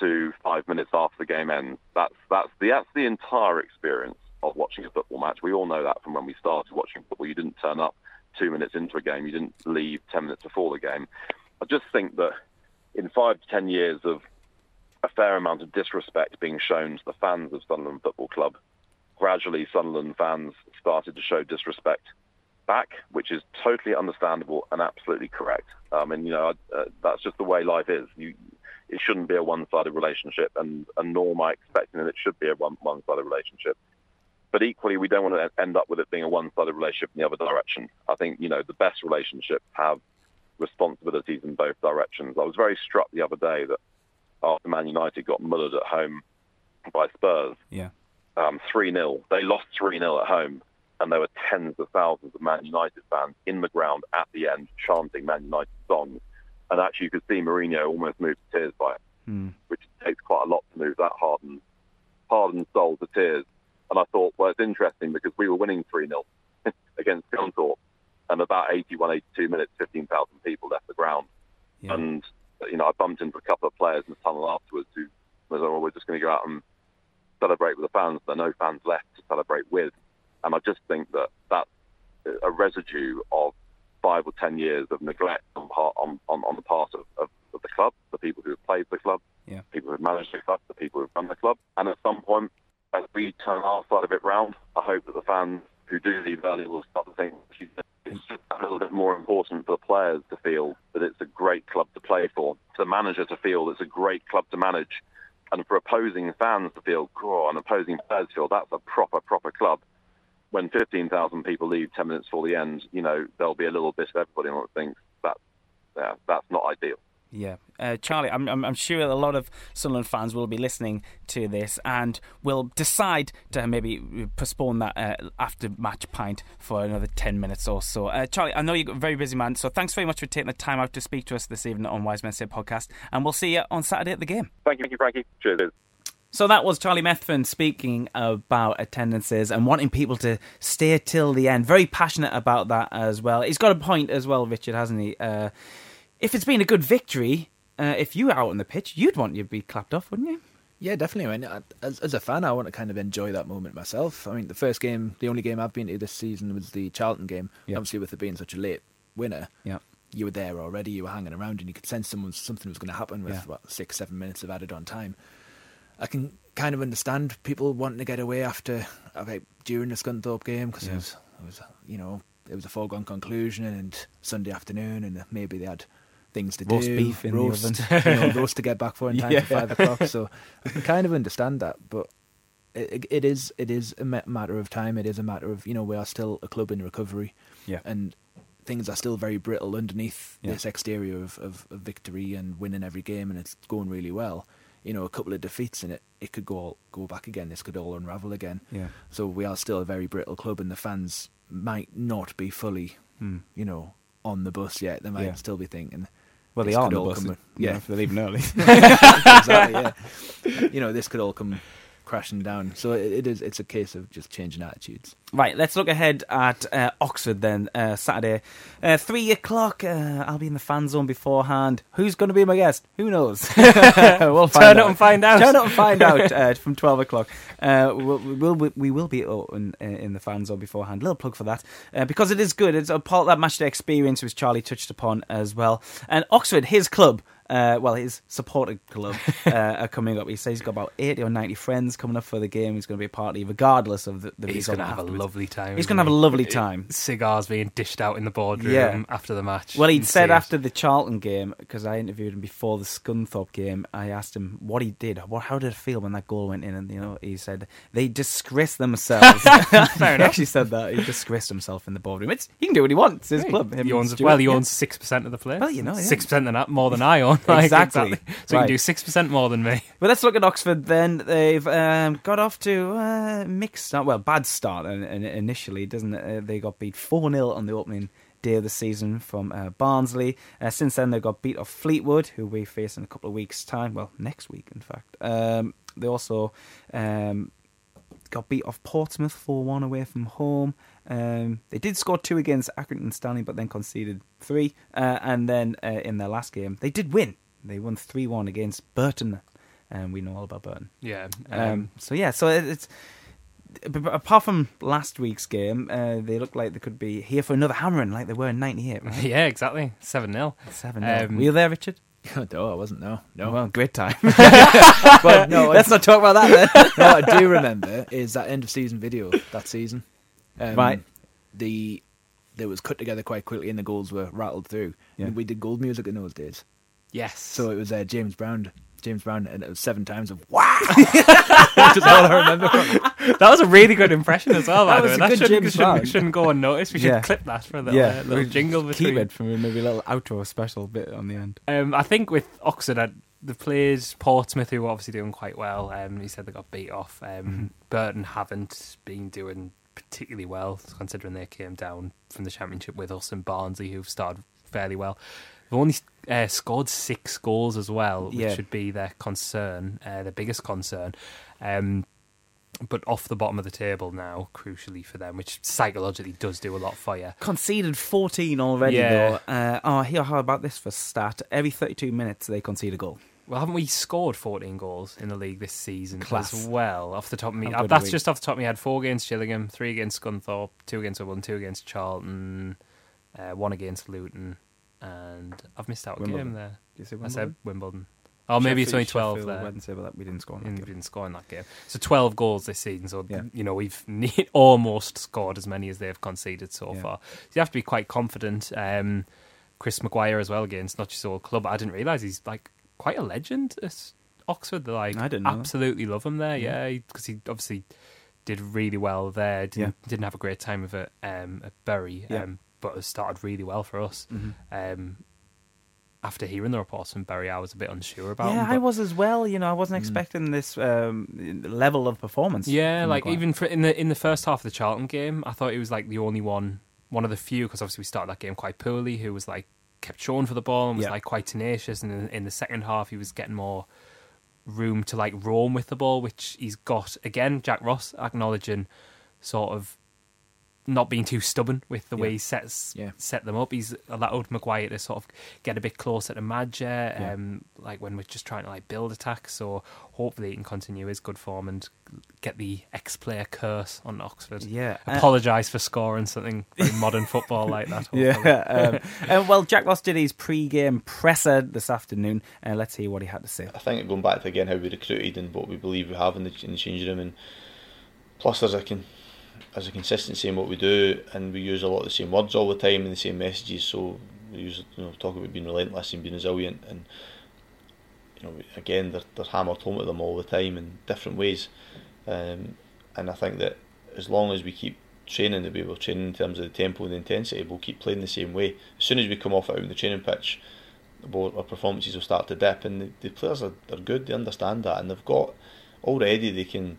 [SPEAKER 4] to five minutes after the game ends. That's that's the that's the entire experience of watching a football match. We all know that from when we started watching football. You didn't turn up two minutes into a game. You didn't leave ten minutes before the game. I just think that in five to ten years of a fair amount of disrespect being shown to the fans of Sunderland Football Club, gradually Sunderland fans started to show disrespect back, which is totally understandable and absolutely correct. Um, and you know uh, that's just the way life is. You, it shouldn't be a one-sided relationship, and, and nor am I expecting that it should be a one, one-sided relationship. But equally, we don't want to end up with it being a one-sided relationship in the other direction. I think you know the best relationships have responsibilities in both directions. I was very struck the other day that after Man United got mullered at home by Spurs,
[SPEAKER 1] Yeah.
[SPEAKER 4] um, 3-0, they lost 3-0 at home, and there were tens of thousands of Man United fans in the ground at the end chanting Man United songs. And actually, you could see Mourinho almost move to tears by it,
[SPEAKER 1] Hmm.
[SPEAKER 4] which takes quite a lot to move that hardened, hardened soul to tears. And I thought, well, it's interesting because we were winning 3-0 [laughs] against Scunthorpe, and about 81, 82 minutes, 15,000 people left the ground.
[SPEAKER 1] Yeah.
[SPEAKER 4] And, you know, I bumped into a couple of players in the tunnel afterwards who was, oh, we're just going to go out and celebrate with the fans. There are no fans left to celebrate with. And I just think that that's a residue of five or ten years of neglect on, part, on, on, on the part of, of, of the club, the people who have played the club,
[SPEAKER 1] Yeah.
[SPEAKER 4] people who have managed the club, the people who have run the club. And at some point, as we turn our side of it round, I hope that the fans who do leave early will start to think it's just a little bit more important for the players to feel that it's a great club to play for, for the manager to feel it's a great club to manage, and for opposing fans to feel, oh, and opposing players feel that's a proper, proper club. When 15,000 people leave 10 minutes before the end, you know, there'll be a little bit of everybody that thinks that, yeah, that's not ideal.
[SPEAKER 1] Yeah, uh, Charlie, I'm, I'm I'm sure a lot of Sunderland fans will be listening to this and will decide to maybe postpone that uh, after match pint for another ten minutes or so. Uh, Charlie, I know you're a very busy man, so thanks very much for taking the time out to speak to us this evening on Wise Men Say podcast, and we'll see you on Saturday at the game.
[SPEAKER 4] Thank you, thank you, Frankie. Cheers.
[SPEAKER 1] So that was Charlie Methven speaking about attendances and wanting people to stay till the end. Very passionate about that as well. He's got a point as well, Richard, hasn't he? If it's been a good victory, uh, if you were out on the pitch, you'd want you to be clapped off, wouldn't you?
[SPEAKER 3] Yeah, definitely. I mean, as, as a fan, I want to kind of enjoy that moment myself. I mean, the first game, the only game I've been to this season was the Charlton game.
[SPEAKER 1] Yeah.
[SPEAKER 3] Obviously, with it being such a late winner,
[SPEAKER 1] Yeah.
[SPEAKER 3] you were there already. You were hanging around, and you could sense someone something was going to happen with
[SPEAKER 1] Yeah.
[SPEAKER 3] what six, seven minutes of added on time. I can kind of understand people wanting to get away after, okay, during the Scunthorpe game because
[SPEAKER 1] Yeah.
[SPEAKER 3] it was, it was, you know, it was a foregone conclusion, and Sunday afternoon, and maybe they had things to
[SPEAKER 1] Roast
[SPEAKER 3] do,
[SPEAKER 1] beef in the
[SPEAKER 3] roast,
[SPEAKER 1] oven. [laughs]
[SPEAKER 3] you know, roast to get back [laughs] for in time
[SPEAKER 1] Yeah.
[SPEAKER 3] for five o'clock. So I can kind of understand that, but it, it is it is a matter of time. It is a matter of you know we are still a club in recovery,
[SPEAKER 1] Yeah.
[SPEAKER 3] and things are still very brittle underneath
[SPEAKER 1] Yeah.
[SPEAKER 3] this exterior of, of, of victory and winning every game, and it's going really well. You know, a couple of defeats and it, it could go go back again. This could all unravel again.
[SPEAKER 1] Yeah.
[SPEAKER 3] So we are still a very brittle club, and the fans might not be fully,
[SPEAKER 1] Hmm.
[SPEAKER 3] you know, on the bus yet. They might
[SPEAKER 1] Yeah.
[SPEAKER 3] still be thinking.
[SPEAKER 1] Well, they
[SPEAKER 3] this
[SPEAKER 1] are bus.
[SPEAKER 3] come-
[SPEAKER 1] you know,
[SPEAKER 3] yeah, [laughs]
[SPEAKER 1] if they're leaving early. [laughs]
[SPEAKER 3] exactly. Yeah, [laughs] you know, this could all come crashing down. So it, it is. It's a case of just changing attitudes.
[SPEAKER 1] Right, let's look ahead at uh, Oxford then, uh, Saturday. Uh, three o'clock, uh, I'll be in the fan zone beforehand. Who's going to be my guest? Who knows? [laughs] [laughs] we'll find
[SPEAKER 2] Turn
[SPEAKER 1] out.
[SPEAKER 2] up and find out.
[SPEAKER 1] Turn up and find out [laughs] uh, from 12 o'clock. Uh, we'll, we will, we will be in, in the fan zone beforehand. Little plug for that. Uh, because it is good. It's a part of that matchday experience, which Charlie touched upon as well. And Oxford, his club, uh, well, his supporter club [laughs] uh, are coming up. He says he's got about 80 or 90 friends coming up for the game. He's going to be a party, regardless of the, the
[SPEAKER 2] He's going to have a lovely time.
[SPEAKER 1] He's going to have a lovely time.
[SPEAKER 2] Cigars being dished out in the boardroom
[SPEAKER 1] Yeah.
[SPEAKER 2] after the match.
[SPEAKER 1] Well, he'd said after the Charlton game, because I interviewed him before the Scunthorpe game, I asked him what he did. What, how did it feel when that goal went in? And, you know, he said, they disgraced themselves. [laughs] Fair [laughs] He actually said that. He disgraced himself in the boardroom. It's, he can do what he wants. His
[SPEAKER 2] Hey,
[SPEAKER 1] club. Him
[SPEAKER 2] He owns,
[SPEAKER 1] Stewart.
[SPEAKER 2] well, he
[SPEAKER 1] Yeah.
[SPEAKER 2] owns six percent of the place.
[SPEAKER 1] Well, you know, yeah.
[SPEAKER 2] six percent than that, more than I own. [laughs] Like,
[SPEAKER 1] Exactly.
[SPEAKER 2] So he
[SPEAKER 1] Right.
[SPEAKER 2] can do six percent more than me.
[SPEAKER 1] But let's look at Oxford then. They've um, got off to a mixed start. Well, bad start in, in, initially, doesn't it? Uh, they got beat 4 0 on the opening day of the season from uh, Barnsley. Uh, since then, they got beat off Fleetwood, who we face in a couple of weeks' time. Well, next week, in fact. Um, they also um, got beat off Portsmouth 4 1 away from home. Um, they did score two against Accrington Stanley, but then conceded three. Uh, and then uh, in their last game, they did win. They won 3 1 against Burton. And we know all about Burton.
[SPEAKER 2] Yeah.
[SPEAKER 1] Um, so, yeah, so it, it's. b- b- Apart from last week's game, uh, they look like they could be here for another hammering, like they were in '98. Right? [laughs]
[SPEAKER 2] yeah, exactly. Seven 0
[SPEAKER 1] Seven.
[SPEAKER 2] Um,
[SPEAKER 1] were you there, Richard? [laughs]
[SPEAKER 3] no, I wasn't. No, no.
[SPEAKER 1] Well, great time. [laughs]
[SPEAKER 3] well, no.
[SPEAKER 1] Let's not talk about that then.
[SPEAKER 3] no, what I do remember is that end of season video that season. Um,
[SPEAKER 1] Right.
[SPEAKER 3] The there was cut together quite quickly, and the goals were rattled through.
[SPEAKER 1] Yeah.
[SPEAKER 3] And we did gold music in those days,
[SPEAKER 2] Yes.
[SPEAKER 3] so it was uh, James Brown James Brown, and it was seven times of wow. [laughs] [laughs] Which is all I remember from.
[SPEAKER 2] That was a really good impression as well. by
[SPEAKER 1] That was
[SPEAKER 2] way.
[SPEAKER 1] a good
[SPEAKER 2] shouldn't,
[SPEAKER 1] James
[SPEAKER 2] shouldn't,
[SPEAKER 1] Brown.
[SPEAKER 2] shouldn't go unnoticed. We should
[SPEAKER 1] Yeah.
[SPEAKER 2] clip that for a little,
[SPEAKER 1] yeah,
[SPEAKER 2] uh, little jingle
[SPEAKER 1] Keep it for maybe a little outro special bit on the end.
[SPEAKER 2] Um, I think with Oxford, uh, the players Portsmouth, who were obviously doing quite well. Um, he said they got beat off. Um,
[SPEAKER 1] Mm-hmm.
[SPEAKER 2] Burton haven't been doing particularly well, considering they came down from the Championship with us and Barnsley, who've started fairly well. They've only uh, scored six goals as well, which
[SPEAKER 1] Yeah.
[SPEAKER 2] should be their concern, uh, their biggest concern. Um, but off the bottom of the table now, crucially for them, which psychologically does do a lot for you.
[SPEAKER 1] Conceded 14 already,
[SPEAKER 2] Yeah.
[SPEAKER 1] though. Uh, oh, here, how about this for stat? Every 32 minutes, they concede a goal.
[SPEAKER 2] Well, haven't we scored 14 goals in the league this season
[SPEAKER 1] Class.
[SPEAKER 2] as well? Off the top of me, uh, that's just off the top of me. I had four against Gillingham, three against Scunthorpe, two against Wimbledon, two against Charlton, uh, one against Luton, and I've missed out a
[SPEAKER 1] Wimbledon.
[SPEAKER 2] game there.
[SPEAKER 1] Did you say
[SPEAKER 2] I said
[SPEAKER 1] Wimbledon?
[SPEAKER 2] Wimbledon. Oh, maybe it's only 12
[SPEAKER 1] Sheffield
[SPEAKER 2] there.
[SPEAKER 1] Wednesday, but we didn't score in that
[SPEAKER 2] we
[SPEAKER 1] game.
[SPEAKER 2] didn't score in that game. So 12 goals this season. So,
[SPEAKER 1] Yeah.
[SPEAKER 2] you know, we've [laughs] ne- almost scored as many as they've conceded so
[SPEAKER 1] Yeah.
[SPEAKER 2] far. So you have to be quite confident. Um, Chris Maguire as well against not just old club. I didn't realise he's like quite a legend at Oxford. Like
[SPEAKER 1] I didn't know that.
[SPEAKER 2] absolutely love him there. Yeah, because he obviously did really well there. Didn't, didn't have a great time of it um, at Bury,
[SPEAKER 1] Yeah.
[SPEAKER 2] um, but has started really well for us.
[SPEAKER 1] Mhm.
[SPEAKER 2] Um, after hearing the reports from Bury, I was a bit unsure about
[SPEAKER 1] Yeah,
[SPEAKER 2] him.
[SPEAKER 1] I was as well. You know, I wasn't expecting this um, level of performance.
[SPEAKER 2] Yeah, like
[SPEAKER 1] Maguire.
[SPEAKER 2] even for in the in the first half of the Charlton game, I thought he was like the only one, one of the few, because obviously we started that game quite poorly. Who was like kept showing for the ball and was like quite tenacious. And in, in the second half, he was getting more room to like roam with the ball, which he's got again. Jack Ross acknowledging sort of not being too stubborn with the way he sets
[SPEAKER 3] Yeah.
[SPEAKER 2] set them up. He's allowed Maguire to sort of get a bit closer to Maja,
[SPEAKER 1] Yeah.
[SPEAKER 2] um, like when we're just trying to like build attacks. So hopefully he can continue his good form and get the ex-player curse on Oxford.
[SPEAKER 1] Yeah, uh,
[SPEAKER 2] apologise for scoring something very [laughs] modern football like that. hopefully.
[SPEAKER 1] Yeah. Um, [laughs] uh, well, Jack Ross did his pre-game presser this afternoon, and let's hear what he had to say.
[SPEAKER 5] I think going back to again how we recruited and what we believe we have in the, in the changing room, and plus there's a con, there's a consistency in what we do, and we use a lot of the same words all the time and the same messages. So we use you know talk about being relentless and being resilient, and you know again they're, they're hammered home to them all the time in different ways, um, and I think that as long as we keep training the way we're training in terms of the tempo and the intensity, we'll keep playing the same way. As soon as we come off out in the training pitch, our performances will start to dip, and the, the players are, are good. They understand that, and they've got already. They can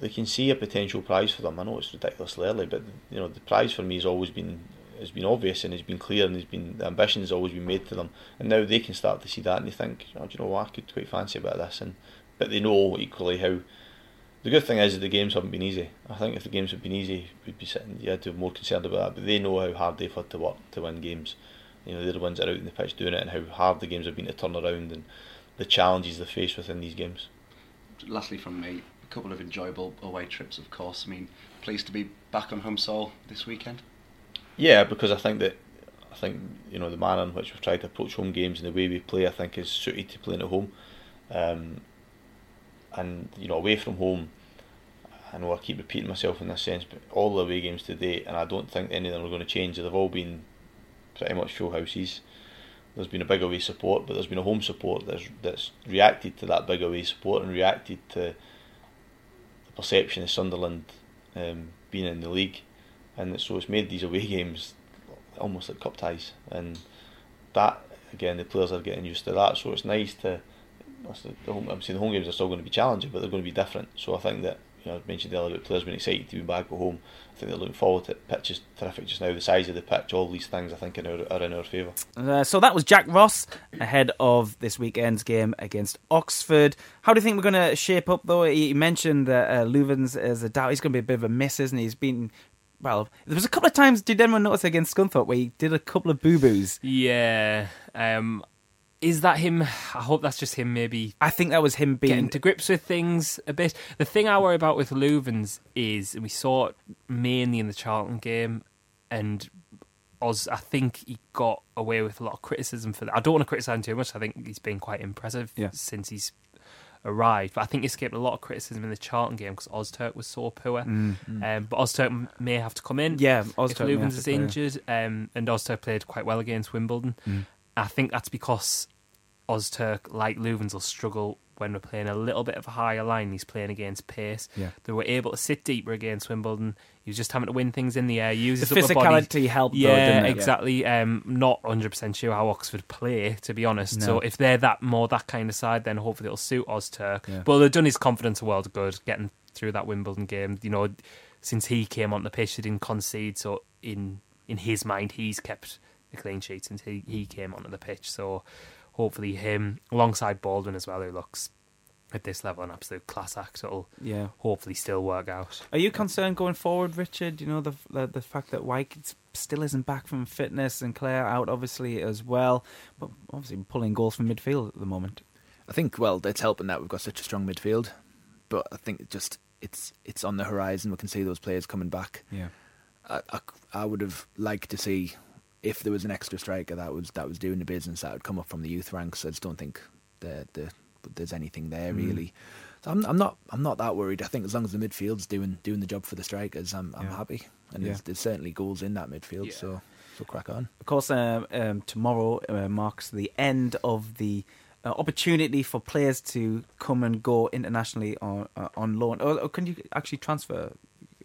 [SPEAKER 5] they can see a potential prize for them. I know it's ridiculously early, but you know the prize for me has always been has been obvious and has been clear, and has been the ambition has always been made to them, and now they can start to see that, and they think, oh, do you know what, I could quite fancy a bit of this, and but they know equally how. The good thing is that the games haven't been easy. I think if the games had been easy, we'd be sitting. Had to be more concerned about that. But they know how hard they've had to work to win games. You know, they're the ones that are out in the pitch doing it, and how hard the games have been to turn around, and the challenges they face within these games.
[SPEAKER 6] Lastly, from me, a couple of enjoyable away trips, of course. I mean, pleased to be back on home soil this weekend.
[SPEAKER 5] Yeah, because I think that I think you know the manner in which we've tried to approach home games and the way we play, I think, is suited to playing at home. Um, and you know, away from home, I know I keep repeating myself in this sense, but all the away games today, and I don't think any of them are going to change. They've all been pretty much full houses. There's been a big away support, but there's been a home support that's that's reacted to that big away support and reacted to perception of Sunderland um, being in the league, and so it's made these away games almost like cup ties, and that again the players are getting used to that. So it's nice to. I'm saying the home games are still going to be challenging, but they're going to be different. So I think that you know I mentioned earlier about players being excited to be back at home. I think they're looking forward to it. Pitch is terrific just now. The size of the pitch, all these things, I think, are, in our- are in our favour.
[SPEAKER 1] Uh, so that was Jack Ross ahead of this weekend's game against Oxford. How do you think we're going to shape up, though? He mentioned that uh, Loovens is a doubt. He's going to be a bit of a miss, isn't he? He's been. Well, there was a couple of times, did anyone notice against Scunthorpe, where he did a couple of boo boos?
[SPEAKER 2] Yeah. Um, is that him? I hope that's just him maybe
[SPEAKER 1] I think that was him being.
[SPEAKER 2] getting to grips with things a bit. The thing I worry about with Loovens is, and we saw it mainly in the Charlton game, and Oz, I think he got away with a lot of criticism for that. I don't want to criticise him too much. I think he's been quite impressive
[SPEAKER 1] Yeah.
[SPEAKER 2] since he's arrived. But I think he escaped a lot of criticism in the Charlton game because Ozturk was so poor. Um, but Ozturk may have to come in.
[SPEAKER 1] Mm, Yeah,
[SPEAKER 2] if
[SPEAKER 1] Ozturk Loovens
[SPEAKER 2] is injured, um, and Ozturk played quite well against Wimbledon.
[SPEAKER 1] Mm.
[SPEAKER 2] I think that's because Ozturk, like Loovens, will struggle when we're playing a little bit of a higher line. He's playing against pace.
[SPEAKER 1] Yeah.
[SPEAKER 2] They were able to sit deeper against Wimbledon. He was just having to win things in the air. Use
[SPEAKER 1] The
[SPEAKER 2] his upper body.
[SPEAKER 1] physicality helped, though,
[SPEAKER 2] Yeah,
[SPEAKER 1] it?
[SPEAKER 2] exactly. Um, not 100% sure how Oxford play, to be honest.
[SPEAKER 1] No.
[SPEAKER 2] So if they're that more that kind of side, then hopefully it'll suit Ozturk.
[SPEAKER 1] Yeah.
[SPEAKER 2] But they've done his confidence a world of good getting through that Wimbledon game. You know, since he came on the pitch, he didn't concede. So in in his mind, he's kept a clean sheet since he, he came onto the pitch. So hopefully him, alongside Baldwin as well, who looks at this level an absolute class act, it'll
[SPEAKER 1] Yeah.
[SPEAKER 2] hopefully still work out.
[SPEAKER 1] Are you concerned going forward, Richard? You know the the, the fact that Wyke still isn't back from fitness and Claire out obviously as well, but obviously pulling goals from midfield at the moment.
[SPEAKER 3] I think well, it's helping that we've got such a strong midfield, but I think it just it's it's on the horizon. We can see those players coming back.
[SPEAKER 1] Yeah.
[SPEAKER 3] I, I, I would have liked to see if there was an extra striker that was that was doing the business that would come up from the youth ranks. I just don't think the the there's anything there
[SPEAKER 1] Mm.
[SPEAKER 3] really. So I'm I'm not I'm not that worried. I think as long as the midfield's doing doing the job for the strikers, I'm I'm
[SPEAKER 1] Yeah.
[SPEAKER 3] happy. And
[SPEAKER 1] Yeah.
[SPEAKER 3] there's, there's certainly goals in that midfield.
[SPEAKER 2] Yeah.
[SPEAKER 3] So so crack on.
[SPEAKER 1] Of course, um, um, tomorrow uh, marks the end of the uh, opportunity for players to come and go internationally on uh, on loan. Or, or can you actually transfer?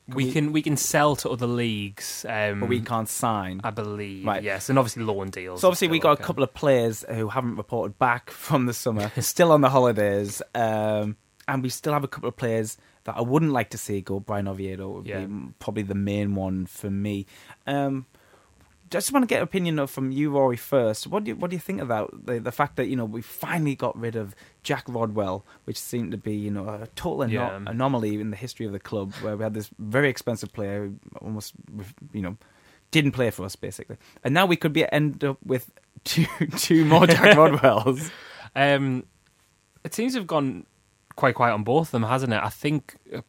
[SPEAKER 2] We, can we can sell to other leagues, um,
[SPEAKER 1] but we can't sign.
[SPEAKER 2] I believe.
[SPEAKER 1] Right.
[SPEAKER 2] Yes, and obviously loan deals.
[SPEAKER 1] So obviously we got a couple of players who haven't reported back [laughs] from the summer, [laughs] still on the holidays, um, and we still have a couple of players that I wouldn't like to see go. Bryan Oviedo would
[SPEAKER 2] Yeah.
[SPEAKER 1] be probably the main one for me. Um, just want to get an opinion of, from you, Rory, first. What do you, what do you think about the the fact that you know we finally got rid of Jack Rodwell, which seemed to be you know a total ano-
[SPEAKER 2] Yeah.
[SPEAKER 1] anomaly in the history of the club, where we had this very expensive player who almost you know didn't play for us basically, and now we could be end up with [laughs] two two more Jack [laughs] Rodwells.
[SPEAKER 2] Um, it seems to have gone quite quiet on both of them, hasn't it? I think, uh,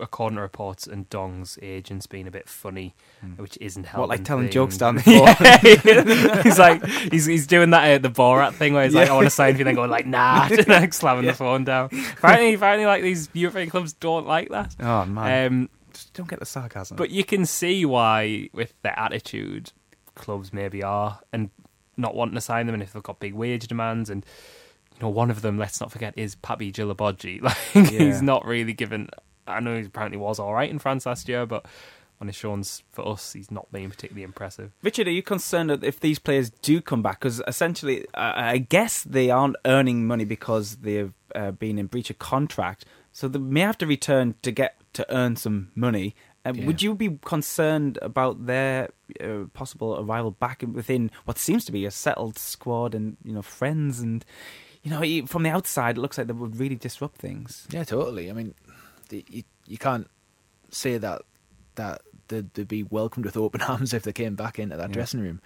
[SPEAKER 2] according to reports, and Ndong's agent's been a bit funny, which isn't helping.
[SPEAKER 1] What, like telling
[SPEAKER 2] things.
[SPEAKER 1] jokes down the [laughs] floor?
[SPEAKER 2] Yeah. [laughs] he's like he's he's doing that at the Borat thing where he's like, I want to sign for you, then going like, nah, and [laughs] like slamming the phone down. Apparently, apparently, like these European clubs don't like that.
[SPEAKER 1] Oh man,
[SPEAKER 2] Um,
[SPEAKER 1] just don't get the sarcasm.
[SPEAKER 2] but you can see why, with their attitude, clubs maybe are and not wanting to sign them, and if they've got big wage demands, and you know, one of them, let's not forget, is Papy Djilobodji. [laughs] Like
[SPEAKER 1] Yeah.
[SPEAKER 2] he's not really given. I know he apparently was all right in France last year, but on his showings for us, he's not being particularly impressive.
[SPEAKER 1] Richard, are you concerned that if these players do come back, because essentially, I I guess they aren't earning money because they've uh, been in breach of contract, so they may have to return to get to earn some money. Uh,
[SPEAKER 3] Yeah.
[SPEAKER 1] Would you be concerned about their uh, possible arrival back within what seems to be a settled squad and you know friends and you know from the outside it looks like they would really disrupt things.
[SPEAKER 3] Yeah, totally. I mean, the, you you can't say that that they'd, they'd be welcomed with open [laughs] arms if they came back into that
[SPEAKER 1] Yeah.
[SPEAKER 3] dressing room.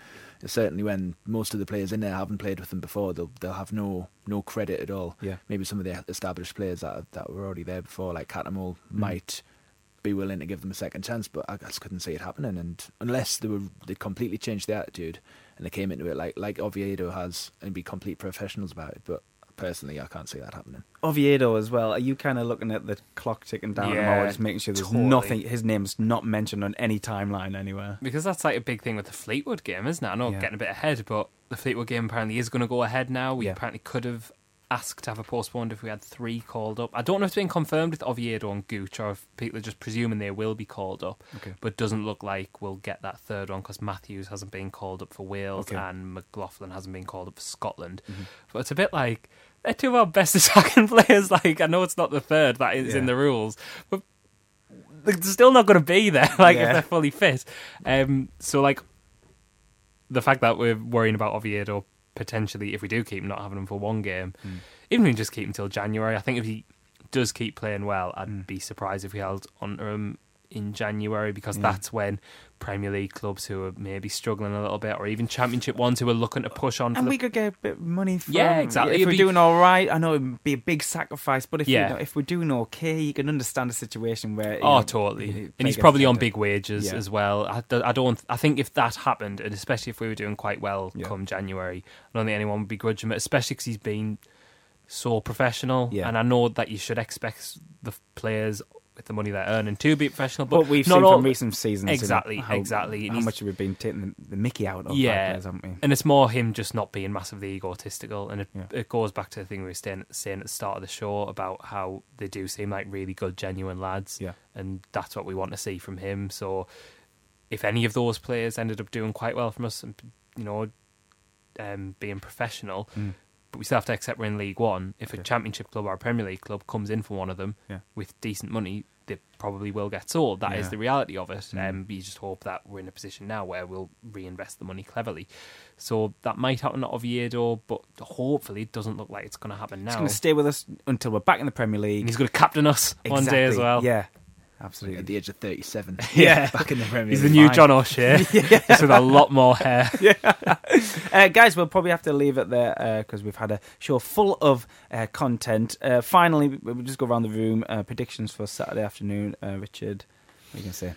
[SPEAKER 3] Certainly, when most of the players in there haven't played with them before, they'll they'll have no no credit at all.
[SPEAKER 1] Yeah.
[SPEAKER 3] Maybe some of the established players that that were already there before, like Cattermole,
[SPEAKER 1] Mm.
[SPEAKER 3] might be willing to give them a second chance, but I just couldn't see it happening. And unless they were they completely changed their attitude and they came into it like like Oviedo has and be complete professionals about it, but personally, I can't see that happening.
[SPEAKER 1] Oviedo as well. Are you kind of looking at the clock ticking down at the
[SPEAKER 2] Yeah,
[SPEAKER 1] moment, just making sure there's
[SPEAKER 2] totally.
[SPEAKER 1] nothing, his name's not mentioned on any timeline anywhere?
[SPEAKER 2] Because that's like a big thing with the Fleetwood game, isn't it? I know
[SPEAKER 1] Yeah.
[SPEAKER 2] I'm getting a bit ahead, but the Fleetwood game apparently is going to go ahead now. We
[SPEAKER 1] Yeah.
[SPEAKER 2] apparently could have asked to have a postponed if we had three called up. I don't know if it's been confirmed with Oviedo and Gooch or if people are just presuming they will be called up.
[SPEAKER 1] Okay.
[SPEAKER 2] But doesn't look like we'll get that third one because Matthews hasn't been called up for Wales
[SPEAKER 1] Okay.
[SPEAKER 2] and McLaughlin hasn't been called up for Scotland.
[SPEAKER 1] Mm-hmm.
[SPEAKER 2] But it's a bit like they're two of our best [laughs] attacking players. Like I know it's not the third that is in the rules, but they're still not going to be there. [laughs] Like
[SPEAKER 1] Yeah.
[SPEAKER 2] if they're fully fit. Um, so like the fact that we're worrying about Oviedo potentially, if we do keep him, not having him for one game,
[SPEAKER 1] Hmm.
[SPEAKER 2] even if we just keep him until January, I think if he does keep playing well, I'd
[SPEAKER 1] Hmm.
[SPEAKER 2] be surprised if we held on to him in January because
[SPEAKER 1] Yeah.
[SPEAKER 2] that's when Premier League clubs who are maybe struggling a little bit, or even Championship ones who are looking to push on.
[SPEAKER 1] And we could get a bit of money from
[SPEAKER 2] Yeah, exactly.
[SPEAKER 1] If
[SPEAKER 2] It'd
[SPEAKER 1] we're
[SPEAKER 2] be-
[SPEAKER 1] doing all right, I know it'd be a big sacrifice, but if
[SPEAKER 2] Yeah.
[SPEAKER 1] you know, if we're doing okay, you can understand a situation where.
[SPEAKER 2] Oh,
[SPEAKER 1] know,
[SPEAKER 2] totally.
[SPEAKER 1] you
[SPEAKER 2] And he's probably on big wages
[SPEAKER 1] Yeah.
[SPEAKER 2] as well. I, I don't. I think if that happened, and especially if we were doing quite well
[SPEAKER 1] Yeah.
[SPEAKER 2] come January, I don't think anyone would begrudge him. Especially because he's been so professional.
[SPEAKER 1] Yeah.
[SPEAKER 2] And I know that you should expect the players with the money they're earning to be professional. But
[SPEAKER 1] But we've seen
[SPEAKER 2] all-
[SPEAKER 1] from recent seasons
[SPEAKER 2] exactly,
[SPEAKER 1] how,
[SPEAKER 2] exactly.
[SPEAKER 1] How
[SPEAKER 2] he's-
[SPEAKER 1] much we've been taking the, the Mickey out of
[SPEAKER 2] yeah,
[SPEAKER 1] players, haven't we?
[SPEAKER 2] and it's more him just not being massively egotistical, and it,
[SPEAKER 1] Yeah.
[SPEAKER 2] it goes back to the thing we were saying, saying at the start of the show about how they do seem like really good, genuine lads,
[SPEAKER 1] Yeah.
[SPEAKER 2] and that's what we want to see from him. So, if any of those players ended up doing quite well from us, and you know, um, being professional,
[SPEAKER 1] Mm.
[SPEAKER 2] But we still have to accept we're in League One. If a
[SPEAKER 1] Yeah.
[SPEAKER 2] Championship club or a Premier League club comes in for one of them
[SPEAKER 1] Yeah.
[SPEAKER 2] with decent money, they probably will get sold. That is
[SPEAKER 1] Yeah.
[SPEAKER 2] the reality of it.
[SPEAKER 1] Mm.
[SPEAKER 2] Um, you just hope that we're in a position now where we'll reinvest the money cleverly. So that might happen at Oviedo, but hopefully it doesn't look like it's going to happen now.
[SPEAKER 1] He's going to stay with us until we're back in the Premier League.
[SPEAKER 2] and he's going to captain us one day as well.
[SPEAKER 1] Yeah,
[SPEAKER 3] At the age of 37. [laughs]
[SPEAKER 2] Yeah. [laughs]
[SPEAKER 3] Back in the Premier
[SPEAKER 2] He's the new
[SPEAKER 1] Fine.
[SPEAKER 2] John O'Shea, [laughs] just with a lot more hair.
[SPEAKER 1] Uh, guys, we'll probably have to leave it there because we've had a show full of uh, content. Uh, finally, we- we'll just go around the room. Uh, predictions for Saturday afternoon. Uh, Richard, what are you going to say?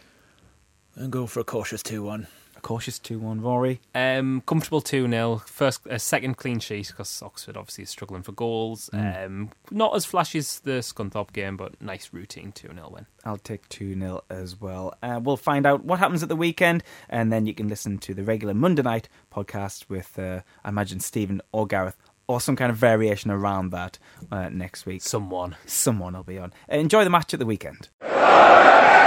[SPEAKER 3] And go for a cautious 2 1.
[SPEAKER 1] A cautious 2 1. Rory?
[SPEAKER 2] Um, comfortable 2 0. First, a second clean sheet because Oxford obviously is struggling for goals. Um, not as flashy as the Scunthorpe game, but nice routine 2 0 win.
[SPEAKER 1] I'll take 2 0 as well. Uh, we'll find out what happens at the weekend, and then you can listen to the regular Monday night podcast with, uh, I imagine, Stephen or Gareth, or some kind of variation around that uh, next week.
[SPEAKER 2] Someone.
[SPEAKER 1] Someone will be on. Uh, enjoy the match at the weekend. [laughs]